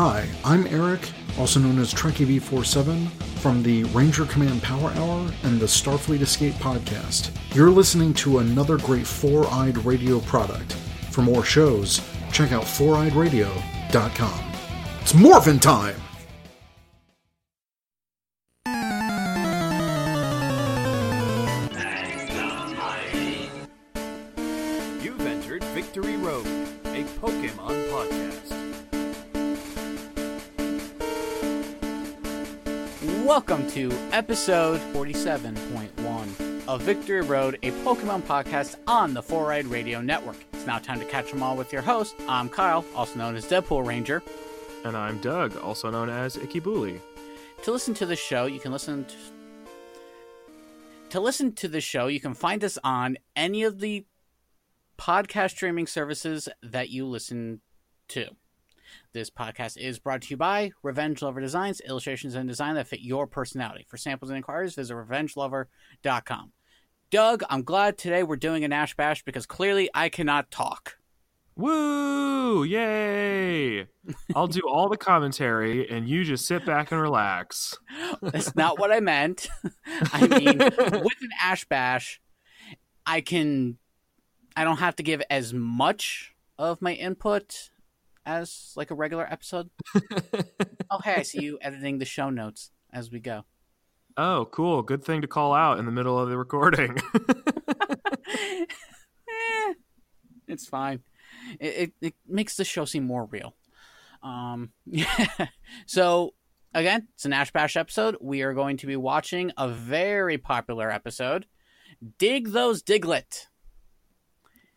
Hi, I'm Eric, also known as Trekkie V47, from the Ranger Command Power Hour and the Starfleet Escape podcast. You're listening to another great Four Eyed Radio product. For more shows, check out foureyedradio.com. It's Morphin time! Episode 47.1 of Victory Road, a Pokemon podcast on the Four Eyed Radio Network. It's now time to catch them all with your host. I'm Kyle, also known as Deadpool Ranger. And I'm Doug, also known as Ikibuli. To listen to the show, you can listen to to listen to the show, you can find us on any of the podcast streaming services that you listen to. This podcast is brought to you by Revenge Lover Designs, illustrations and design that fit your personality. For samples and inquiries, visit revengelover.com. Doug, I'm glad today we're doing an Ash Bash because clearly I cannot talk. Woo! Yay! I'll do all the commentary and you just sit back and relax. That's not what I meant. I mean, with an Ash Bash, I can. I don't have to give as much of my input as like a regular episode. oh, hey, I see you editing the show notes as we go. Oh, cool. Good thing to call out in the middle of the recording. Eh, it's fine. It, it it makes the show seem more real. Um, yeah. So again, it's an Ash Bash episode. We are going to be watching a very popular episode, Dig Those Diglett.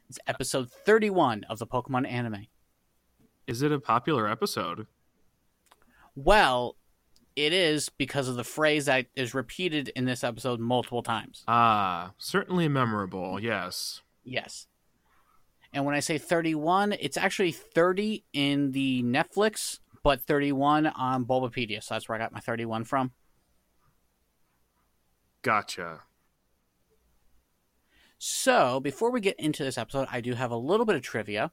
It's episode 31 of the Pokemon anime. Is it a popular episode? Well, it is because of the phrase that is repeated in this episode multiple times. Ah, certainly memorable, yes. Yes. And when I say 31, it's actually 30 in the Netflix, but 31 on Bulbapedia. So that's where I got my 31 from. Gotcha. So before we get into this episode, I do have a little bit of trivia.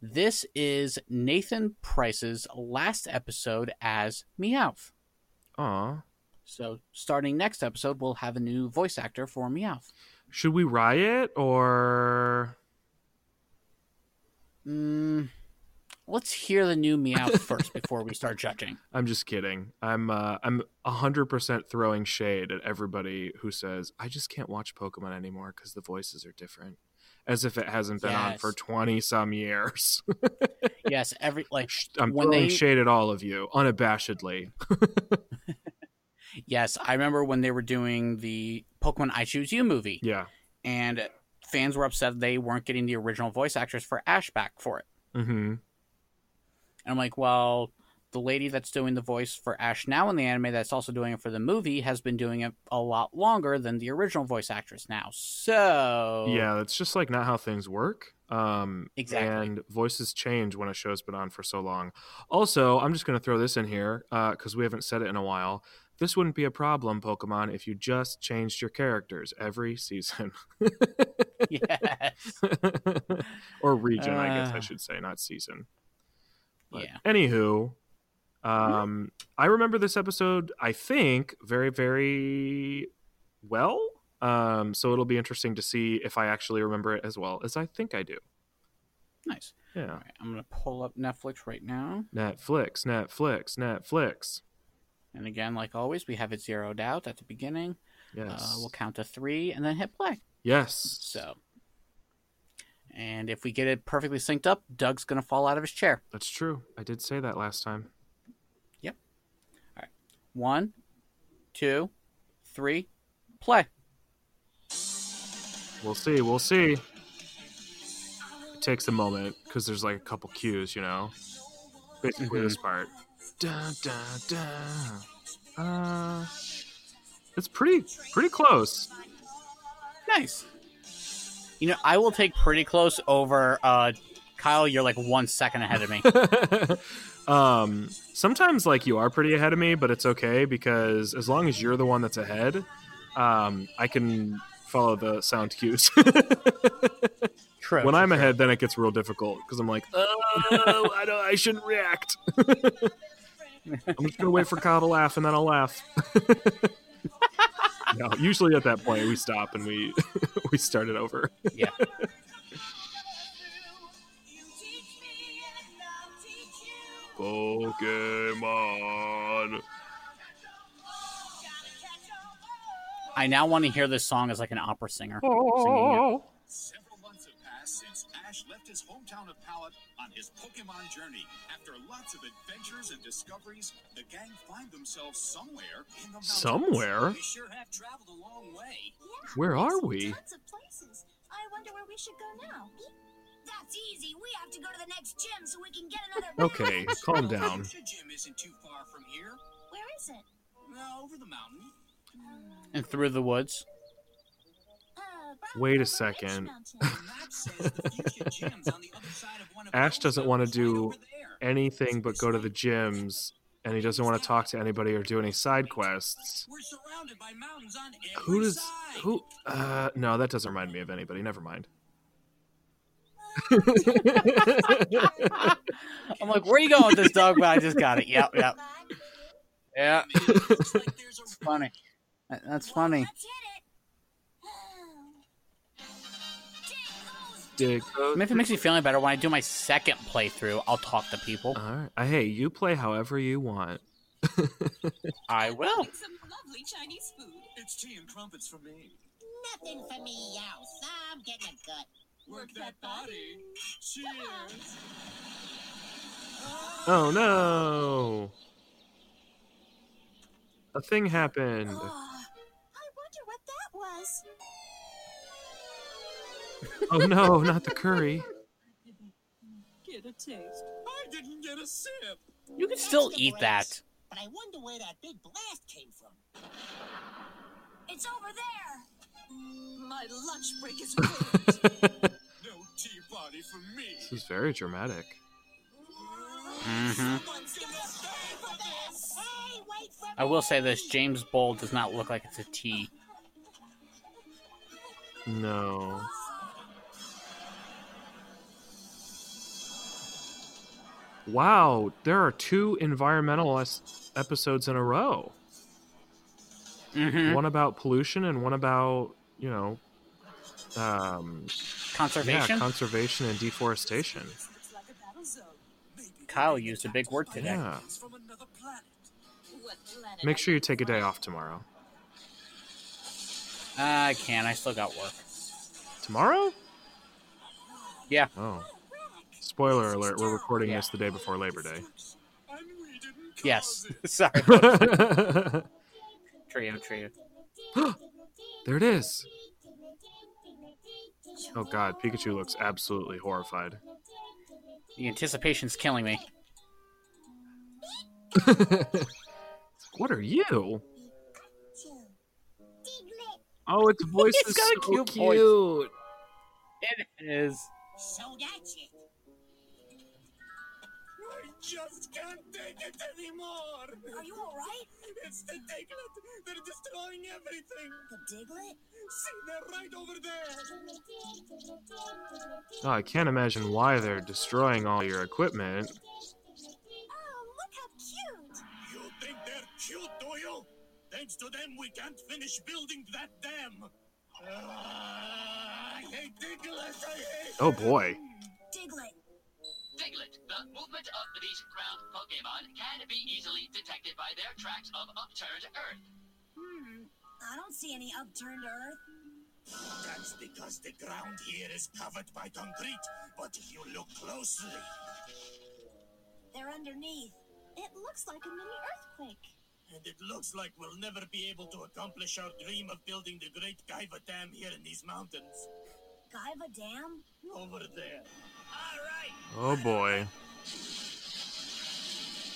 This is Nathan Price's last episode as Meowth. Aw. So starting next episode, we'll have a new voice actor for Meowth. Should we riot or. Mm, let's hear the new Meowth first before we start judging. I'm just kidding. I'm uh, I'm hundred percent throwing shade at everybody who says I just can't watch Pokemon anymore because the voices are different, as if it hasn't been on for twenty some years. Yes, every like I'm when throwing they shade at all of you unabashedly. yes, I remember when they were doing the Pokemon I Choose You movie, yeah. and fans were upset they weren't getting the original voice actors for Ash back for it. Mm-hmm. And I'm like, well, the lady that's doing the voice for Ash now in the anime that's also doing it for the movie has been doing it a lot longer than the original voice actress now. So Yeah, that's just like not how things work. Um, Exactly. And voices change when a show's been on for so long. Also, I'm just going to throw this in here because we haven't said it in a while. This wouldn't be a problem, Pokemon, if you just changed your characters every season. yes, or region, I guess I Uh. should say, not season. But Yeah. Anywho, um, I remember this episode. I think very, very well. Um, so it'll be interesting to see if I actually remember it as well as I think I do. nice. Yeah. Right, I'm gonna pull up Netflix right now, Netflix, Netflix, Netflix. and again, like always, we have it zeroed out at the beginning. Yes. Uh, we'll count to three and then hit play. yes. So, and if we get it perfectly synced up, Doug's gonna fall out of his chair. That's true. I did say that last time. One, two, three, play. We'll see. We'll see. It takes a moment because there's like a couple cues, you know. Basically, this part. Dun, dun, dun. Uh, it's pretty pretty close. Nice. You know, I will take pretty close over uh Kyle, you're like one second ahead of me. um, sometimes like you are pretty ahead of me, but it's okay because as long as you're the one that's ahead, um, I can follow the sound cues. True. when I'm true. ahead, then it gets real difficult because I'm like, oh, I don't, I shouldn't react. I'm just gonna wait for Kyle to laugh, and then I'll laugh. no, usually at that point we stop and we we start it over. Yeah. Pokemon. I now want to hear this song as like an opera singer. singing Oh. Several months have passed since Ash left his hometown of Pallet on his Pokemon journey. After lots of adventures and discoveries, the gang find themselves somewhere in the mountains. Somewhere? We sure have traveled a long way. Where are we? Lots of places. I wonder where we should go now. That's easy. We have to go to the next gym so we can get another. Okay, calm down. The gym isn't too far from here. Where is it? Uh, over the mountain. it. And through the woods. Uh, probably Wait a over H second. Mountain. The map says the future gym's on the other side of one of Ash those doesn't wanna mountains do right over there. Anything but go to the gyms, and he doesn't want to talk to anybody or do any side quests. We're surrounded by mountains on every Who does side. who? Uh, no, that doesn't remind me of anybody. Never mind. I'm like, where are you going with this dog? But I just got it. Yep, yep. Yeah. Looks like there's a funny. That's funny. Let's hit it. Dig. If it makes me feel any better, when I do my second playthrough, I'll talk to people. All right. Uh, hey, you play however you want. I will. Some lovely Chinese food. It's tea and crumpets for me. Nothing for me else. I'm getting a gut. Work that body. Cheers. Oh no! A thing happened. Oh, I wonder what that was. Oh no, not the curry. Get a taste. I didn't get a sip. You can still eat that. But I wonder where that big blast came from. It's over there. My lunch break is ruined. No tea party for me. This is very dramatic. hmm Someone's gonna pay for this. Hey, wait for I will say this: James Bowl does not look like it's a T. No. Wow, there are two environmentalist episodes in a row. Hmm One about pollution and one about, you know, um, Conservation. yeah, conservation and deforestation. Looks like a battle zone. Kyle used a big word today. Yeah. It's from another planet. What planet Make sure you take a day off tomorrow. I can. I still got work. Tomorrow? Yeah. Oh. Spoiler alert, we're recording Yeah. this the day before Labor Day. And we didn't Yes. Sorry. Oh, there trio, trio. it is. Oh god, Pikachu looks absolutely horrified. The anticipation's killing me. what are you? Diglett. Oh, its voice It's is got a so cute cute. voice. It is. So that's it. I just can't take it anymore. Are you all right? It's the Diglett. They're destroying everything. The Diglett? See, they're right over there. Oh, I can't imagine why they're destroying all your equipment. Oh, look how cute. You think they're cute, do you? Thanks to them, we can't finish building that dam. Ah, I hate Diglett. I hate Oh boy. Diglett. Diglett, the movement of these ground Pokemon can be easily detected by their tracks of upturned Earth. Hmm. I don't see any upturned earth. That's because the ground here is covered by concrete. But if you look closely, They're underneath. It looks like a mini earthquake. and it looks like we'll never be able to accomplish our dream of building the Great Gaiva Dam here in these mountains. Gaiva Dam? Over there. All right. Oh boy.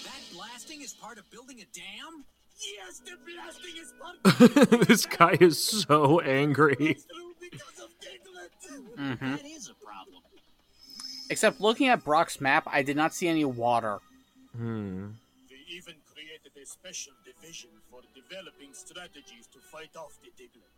That blasting is part of building a dam? Yes, the blasting is part of this guy is so angry. through because of Diglett. hmm That is a problem. Except looking at Brock's map, I did not see any water. Hmm. They even created a special division for developing strategies to fight off the Diglett.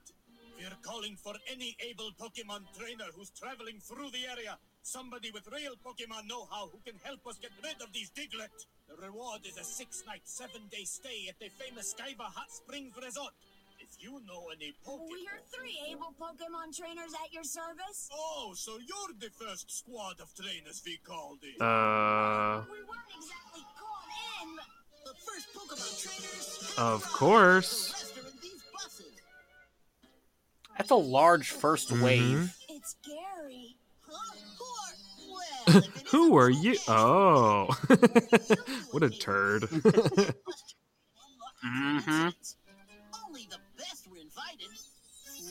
We're calling for any able Pokemon trainer who's traveling through the area. Somebody with real Pokemon know-how who can help us get rid of these Diglett. The reward is a six-night, seven-day stay at the famous Skyba Hot Springs Resort. If you know any Pokemon... We're three able Pokemon trainers at your service. Oh, so you're the first squad of trainers we called in. Uh, We weren't exactly called in. The first Pokemon trainers. of course. That's a large 1st Mhm. wave. It's Gary. Huh? Who are? Well, if it Who isn't are you? Oh, what a turd. Mm-hmm. Only the best were invited.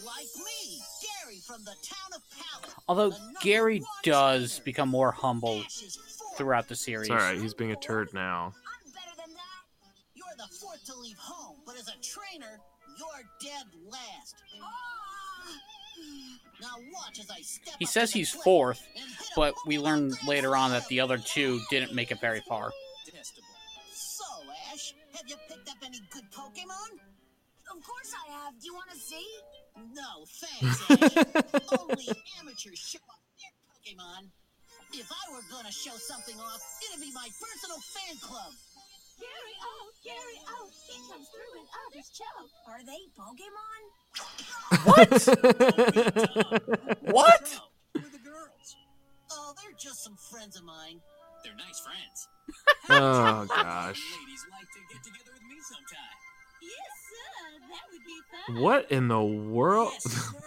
Like me, Gary from the town of Pallet. Although Gary does trainer. become more humble Ash is fourth. throughout the series. It's alright, he's being a turd now. I'm better than that. You're the fourth to leave home, but as a trainer, you're dead last. Ah! He says he's fourth, and hit a but we Pokemon learn later on that the other two didn't make it very far. So, Ash, have you picked up any good Pokemon? Of course I have. Do you want to see? No, thanks, Ash. Only amateurs show off their Pokemon. If I were gonna show something off, it'd be my personal fan club. Gary, oh, Gary, oh, he comes through in others choke. Are they Pokemon? What? what? Who the girls? Oh, they're just some friends of mine. They're nice friends. Oh gosh. Ladies like to get together with me sometime. Yes, sir. That would be fun. What in the world? Yes.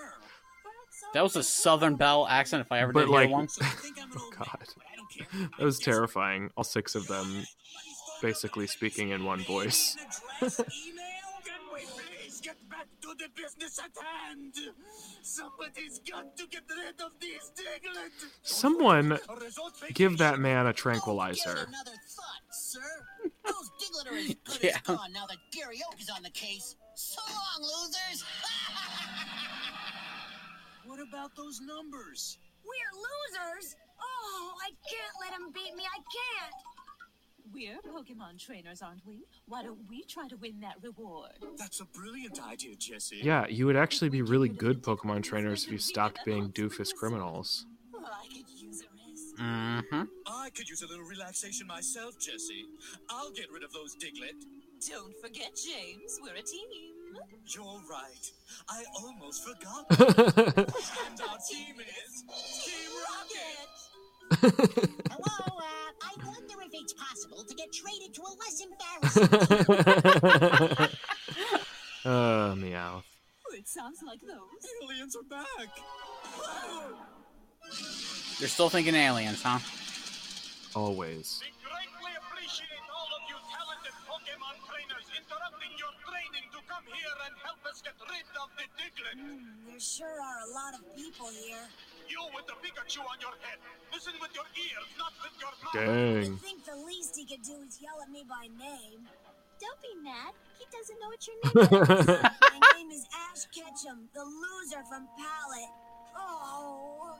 That was a Southern Belle accent if I ever But, did like- hear one. So you think I'm an Oh, God. man, but I don't care. That was terrifying. All six of them basically speaking in one voice. Address, email? Can we please get back to the business at hand? Somebody's got to get rid of these Diglett. Someone A resort give that vacation. man a give it tranquilizer. another thought, sir. Those Diglett are as good Yeah. as gone now that Gary Oak is on the case. So long, losers. What about those numbers? We're losers. Oh, I can't let him beat me. I can't. We're Pokemon trainers, aren't we? Why don't we try to win that reward? That's a brilliant idea, Jessie. Yeah, you would actually be really good Pokemon trainers if you stopped being doofus criminals. Oh, I could use a rest. Mm-hmm. I could use a little relaxation myself, Jessie. I'll get rid of those Diglett. Don't forget, James. We're a team. You're right. I almost forgot. and our team is Team Rocket. Hello, uh, I wonder if it's possible to get traded to a less embarrassing. uh, meow. Oh, it sounds like those. Aliens are back. You're still thinking aliens, huh? Always. We greatly appreciate all of you talented Pokemon trainers interrupting your training to come here and help us get rid of the Diglett. There sure are a lot of people here. You with the Pikachu on your head. Listen with your ears, not with your mouth. I think the least he could do is yell at me by name. Don't be mad. He doesn't know what your name is. My name is Ash Ketchum, the loser from Pallet. Oh.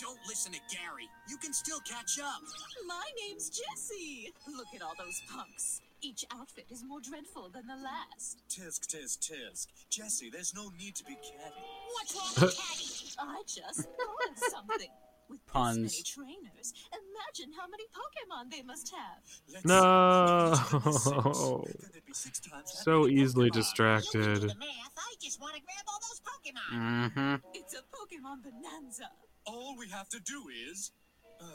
Don't listen to Gary. You can still catch up. My name's Jessie. Look at all those punks. Each outfit is more dreadful than the last. Tisk, tisk, tisk. Jessie, there's no need to be catty. What's wrong Caddy? I just thought of something. With Puns. this many trainers, imagine how many Pokemon they must have. Let's No. see. Then it'd be six times that So easily Pokemon. You can do distracted. I just want to grab all those Pokemon. Mm-hmm. It's a Pokemon bonanza. All we have to do is. Uh,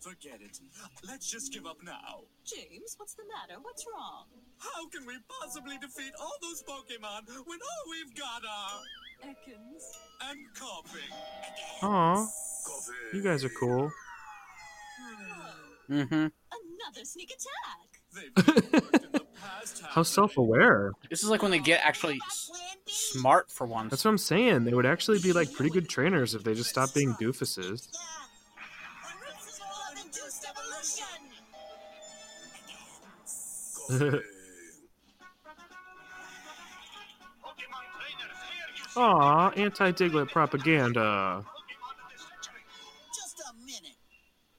forget it. Let's just give up now. James, what's the matter? What's wrong? How can we possibly defeat all those Pokemon when all we've got are. Ekans. and Koffing? Aw, you guys are cool. Mm-hmm. Another sneak attack. They've been worked in the past, How self aware. This is like when they get actually s- smart for once. That's what I'm saying. They would actually be like pretty good trainers if they just stopped being doofuses. Aw, anti Diglett propaganda. Pokemon of the century. Just a minute.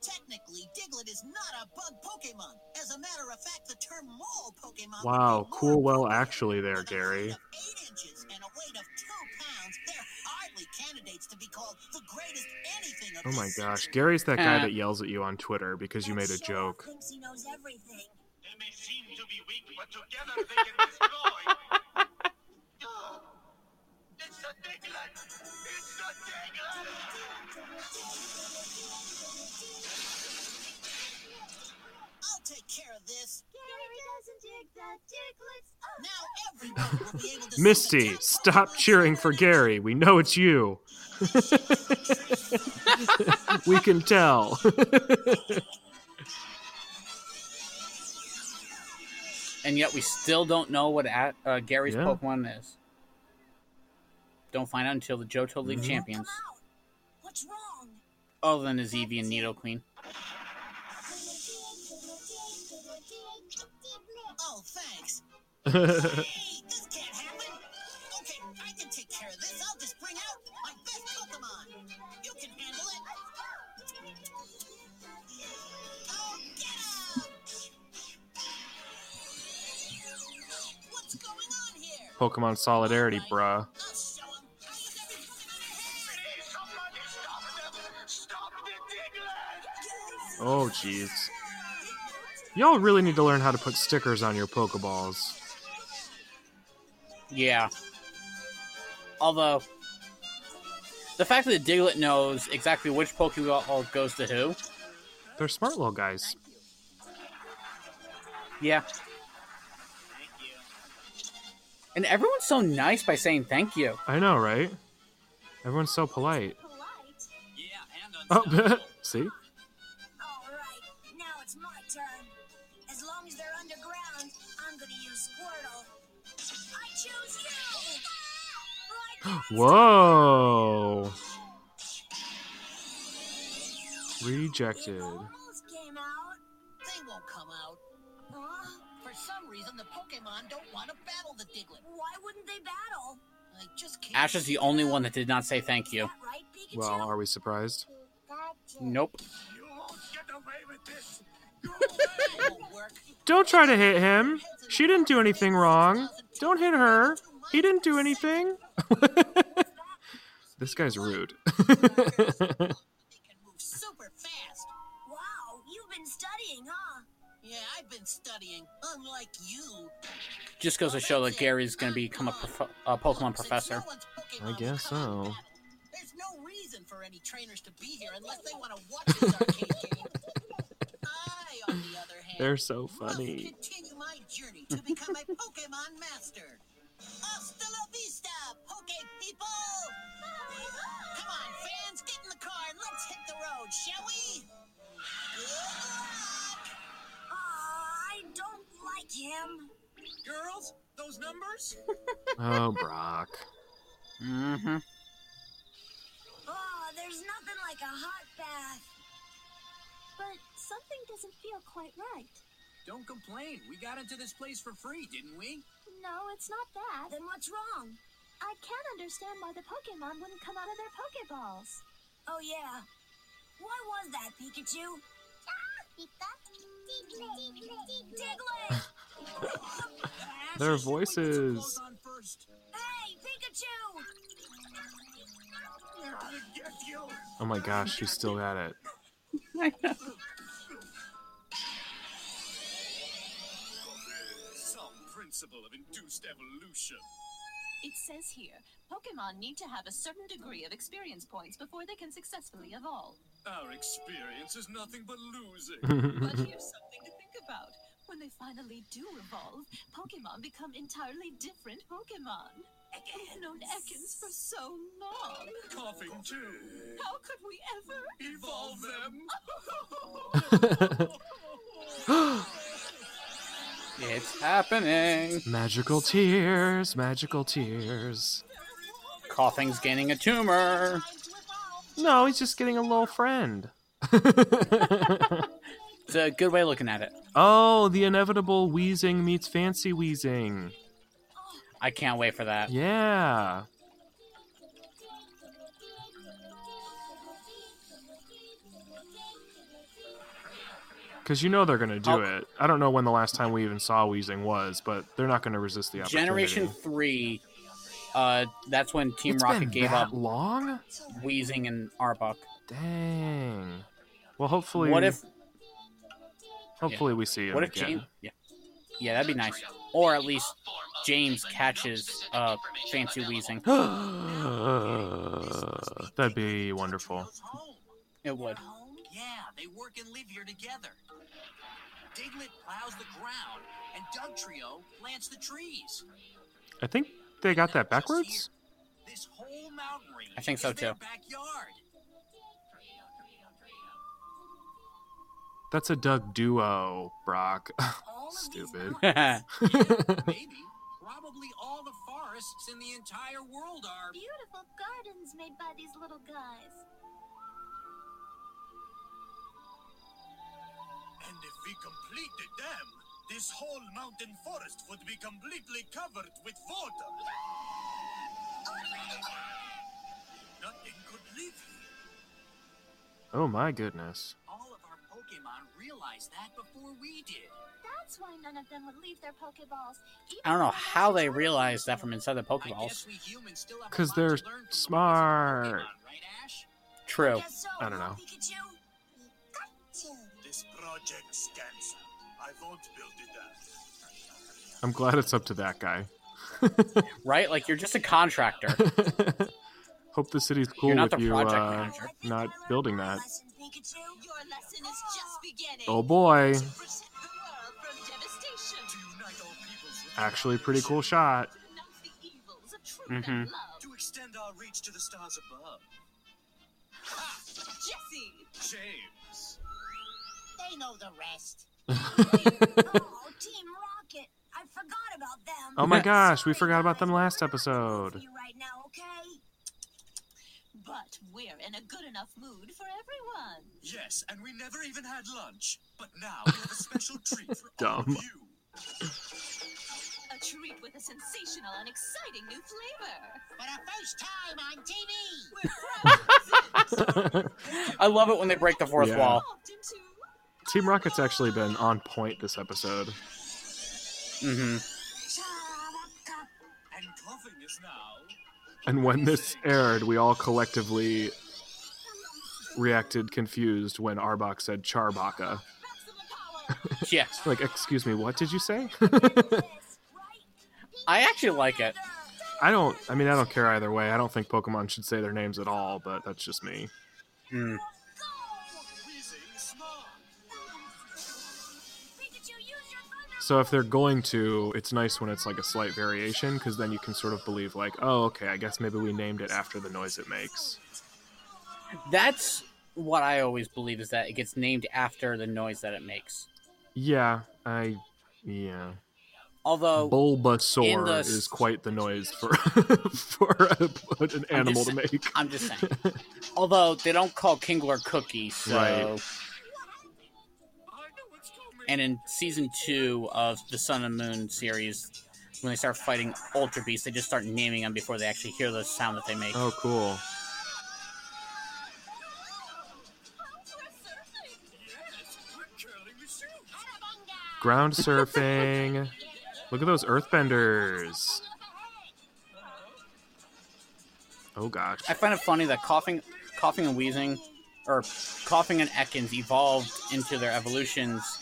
Technically, Diglett is not a bug Pokemon. As a matter of fact, the term mole Pokemon. Wow, cool well actually there, Gary. eight inches and a weight of two pounds, call the greatest anything of Oh my this gosh, century. Gary's that guy Uh. that yells at you on Twitter because you made a That joke. thinks he knows everything. They may seem to be weak, but together they can to see the Misty, top stop cheering for. Gary. We know it's you. we can tell. and yet we still don't know what at, uh, Gary's Yeah. Pokemon is. Don't find out until the Johto League Mhm. champions, What's wrong? other than his Eevee and Nidoqueen. Stop Solidarity, bruh. Oh, jeez. Y'all really need to learn how to put stickers on your Pokeballs. Yeah. Although, the fact that the Diglett knows exactly which Pokeball goes to who, They're smart little guys. yeah. And everyone's so nice by saying thank you. I know, right? Everyone's so polite. Polite. Yeah, and Oh, see? Just can't. Ash is the only one that did not say thank you. Is that right, Pikachu? Well, are we surprised? Nope. You won't get away with this! Go It away! won't work. Don't try to hit him. She didn't do anything wrong. Don't hit her. He didn't do anything. this guy's rude. They can move super fast. Wow, you've been studying, huh? Yeah, I've been studying, unlike you. Just goes to show that Gary's going to become a, prof- a Pokemon Since professor. no one's Pokemon I will guess come out so. and battle, There's no reason for any trainers to be here unless they want to watch this arcade game. I, on the other hand, They're so must funny. continue my journey to become a Pokemon master. Road, shall we? Good luck! Aw, I don't like him. Girls, those numbers? Oh, Brock. Mm-hmm. Oh, there's nothing like a hot bath. But something doesn't feel quite right. Don't complain. We got into this place for free, didn't we? No, it's not that. Then what's wrong? I can't understand why the Pokemon wouldn't come out of their Pokeballs. Oh, yeah. Why was that, Pikachu? Diglett! Their Ash, we put some voices. clothes on first. Hey, Pikachu! They're gonna get you! Oh my gosh, she still got it. Some principle of induced evolution. It says here, Pokemon need to have a certain degree of experience points before they can successfully evolve. Our experience is nothing but losing. But here's something to think about. When they finally do evolve, Pokemon become entirely different Pokemon. We've known Ekans for so long. Koffing too. How could we ever? Evolve them. It's happening. magical tears, magical tears. Koffing's gaining a tumor. No, he's just getting a little friend. It's a good way of looking at it. oh, the inevitable Weezing meets fancy Weezing. I can't wait for that. Yeah. Because you know they're going to do Oh. it. I don't know when the last time we even saw Weezing was, but they're not going to resist the opportunity. Generation 3 Uh, that's when Team It's Rocket been gave that up long. Weezing and Arbok. Dang. Well, hopefully. What if Hopefully, we see him what if again. James? Yeah, yeah, that'd be nice. Or at least James catches uh Fancy Weezing. That'd be wonderful. It would. Yeah, they work and live here together. Diglett plows the ground, and Dugtrio plants the trees. I think they got that backwards. This whole mountain range I think so, too. backyard. That's a Doug duo, Brock. All of Stupid. Maybe, probably all the forests in the entire world are. Beautiful gardens made by these little guys. And if we complete the dam, this whole mountain forest would be completely covered with water. Nothing could live here. oh my goodness. All of our Pokemon realized that before we did. That's why none of them would leave their Pokeballs. even I don't know though how they realized that from inside the I guess Pokeballs. we humans still have a 'Cause lot they're to the smart. Pokemon, right, Ash? True. Guess so, I don't know. Pikachu. We got to. This project's cancelled. I won't build the dam. I'm glad it's up to that guy. Right? Like you're just a contractor. Hope the city's cool You're not with the you project uh, manager. Not building that. lesson, Pikachu. Your lesson is just beginning. Oh boy. To protect the world from devastation. To unite all peoples with Actually, pretty cool shot. To denounce the evils of truth Mhm. and love. To extend our reach to the stars above. Jessie! James. They know the rest. oh, Team Rocket. I forgot about them. Oh my gosh, we forgot about them last We're not ready episode. right now, okay? But we're in a good enough mood for everyone. Yes, and we never even had lunch. But now we have a special treat for all of Dumb. you. A treat with a sensational and exciting new flavor. For the first time on TV. We're proud I love it when they break the fourth Yeah. wall. evolved into Team Rocket's actually been on point this episode. hmm And Koffing is now. And when this aired, we all collectively reacted confused when Arbok said Charbok. Yeah. Like, excuse me, what did you say? I actually like it. I don't, I mean, I don't care either way. I don't think Pokemon should say their names at all, but that's just me. Mm. So if they're going to, it's nice when it's like a slight variation, because then you can sort of believe, like, oh, okay, I guess maybe we named it after the noise it makes. That's what I always believe is that it gets named after the noise that it makes. Yeah, I, yeah. Although Bulbasaur the- is quite the noise for for a, an animal just to make. I'm just saying. Although they don't call Kingler Cookie, so Right. And in season two of the Sun and Moon series, when they start fighting Ultra Beasts, they just start naming them before they actually hear the sound that they make. Oh, cool. Yes, we're curling the shoe. Ground surfing. Look at those earthbenders. Oh gosh. I find it funny that Koffing, Koffing and Weezing, or Koffing and Ekans evolved into their evolutions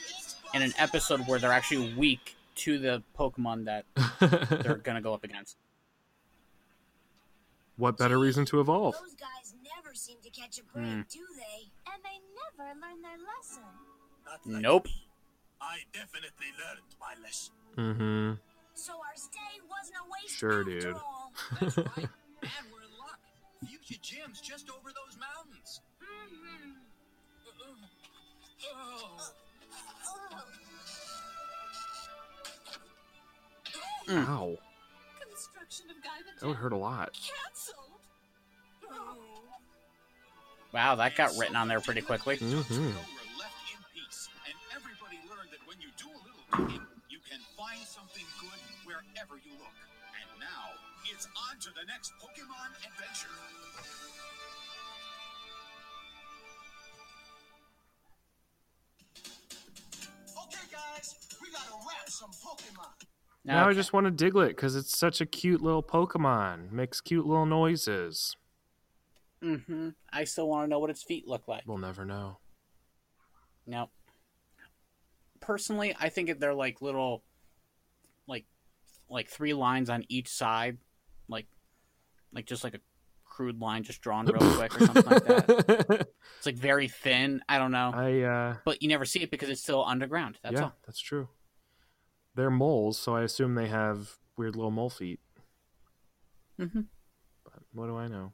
in an episode where they're actually weak to the Pokemon that they're gonna go up against. what better reason to evolve? Those guys never seem to catch a break, Hmm. do they? And they never learn their lesson. Like Nope. me. I definitely learned my lesson. Mm-hmm. So our stay wasn't a waste Sure, after dude. all. That's right. and we're in luck. Fuchsia Gym's just over those mountains. Mhm. Oh. Mm. Ow. Construction of Gaiba That would hurt a lot. Cancelled. Wow, that got written on there pretty quickly. Mm-hmm. We're left in peace, and everybody learned that when you do a little digging, you can find something good wherever you look. And now, it's on to the next Pokemon adventure. Guys, we gotta wrap some Pokemon. Now I just want a Diglett because it's such a cute little Pokemon. Makes cute little noises. Mm-hmm. I still want to know what its feet look like. We'll never know. Now, personally, I think they're like little, like, like three lines on each side, like, like just like a crude line just drawn real quick or something like that. It's like very thin. I don't know, I uh but you never see it because it's still underground. That's yeah, all. that's true. They're moles, so I assume they have weird little mole feet. Mm-hmm. But what do I know?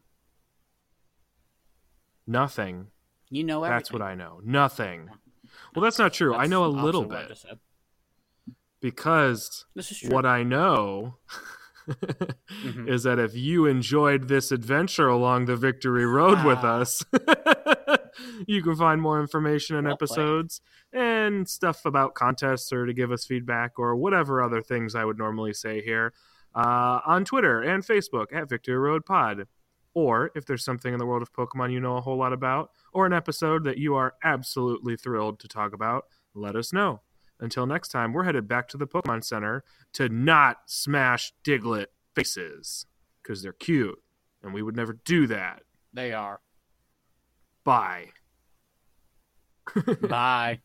Nothing. You know everything. That's what I know. Nothing. Well, that's not true. I know a little of what I bit because This is true. what I know Mhm. is that if you enjoyed this adventure along the Victory Road with Ah. us, you can find more information and Well played. episodes and stuff about contests or to give us feedback or whatever other things I would normally say here uh, on Twitter and Facebook at Victory Road Pod. Or if there's something in the world of Pokemon you know a whole lot about, or an episode that you are absolutely thrilled to talk about, let us know. Until next time, we're headed back to the Pokemon Center to not smash Diglett faces because they're cute, and we would never do that. They are. Bye. Bye.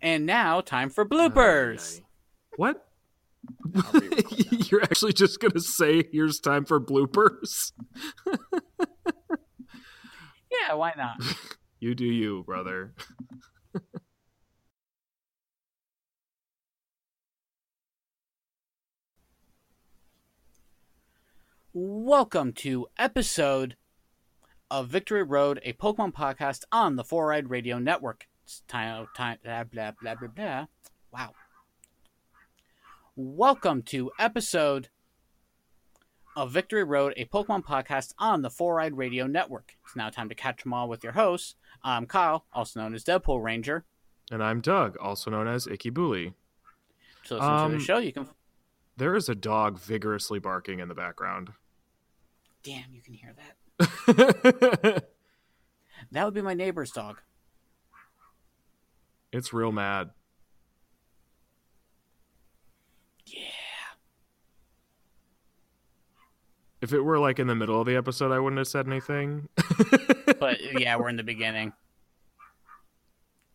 and now, time for bloopers. What? You're actually just gonna say here's time for bloopers? Yeah, why not? You do you, brother. Welcome to episode of Victory Road, a Pokemon podcast on the Four Eyed Radio Network. It's time, time, blah, blah, blah, blah, blah. Wow. Welcome to episode of Victory Road, a Pokemon podcast on the Four Eyed Radio Network. It's now time to catch them all with your hosts. I'm Kyle, also known as Deadpool Ranger. And I'm Doug, also known as Icky Bully. To listen to Um, the show, you can. There is a dog vigorously barking in the background. Damn, you can hear that. That would be my neighbor's dog. it's real mad. Yeah. If it were like in the middle of the episode, I wouldn't have said anything. But yeah, we're in the beginning.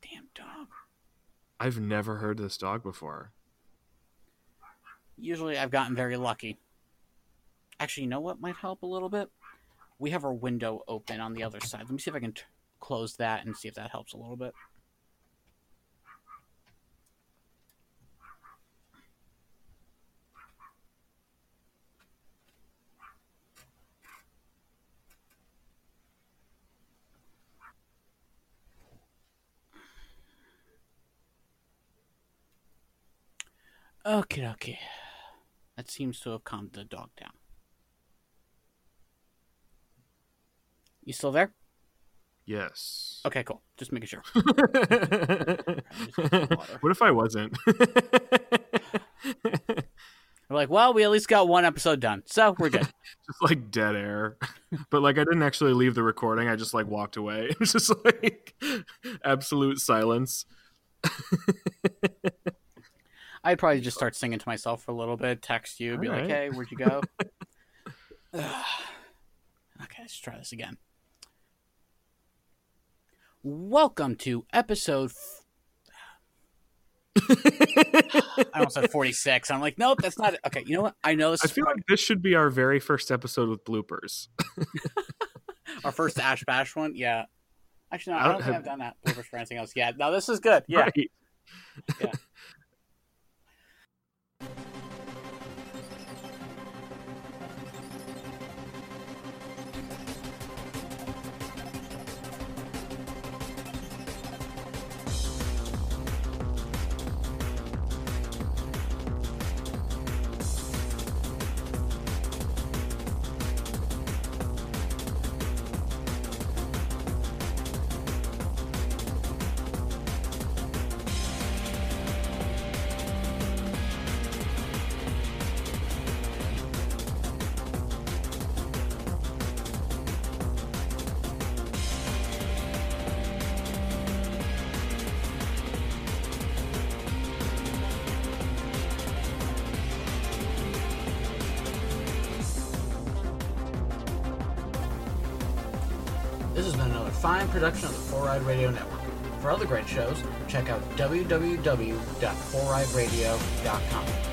Damn dog. I've never heard this dog before. Usually I've gotten very lucky. Actually, you know what might help a little bit? We have our window open on the other side. Let me see if I can t- close that and see if that helps a little bit. Okay, okay. That seems to have calmed the dog down. You still there? Yes. Okay, cool. Just making sure. what if I wasn't? We're like, well, we at least got one episode done, so we're good. just like dead air. But like I didn't actually leave the recording. I just like walked away. It's just like absolute silence. I'd probably just start singing to myself for a little bit, text you, be like, Alright. hey, where'd you go? okay, let's try this again. Welcome to episode. F- I almost said 46. I'm like, nope, that's not it. Okay, you know what? I know this I feel like this should be our very first episode with bloopers. our first Ash Bash one. Yeah. Actually, no, I I don't don't think have- I've done that bloopers for anything else yet. No, this is good. Yeah. Right. Yeah. Fine production of the Four Eyed Radio Network. For other great shows, check out www.foureyeradio.com.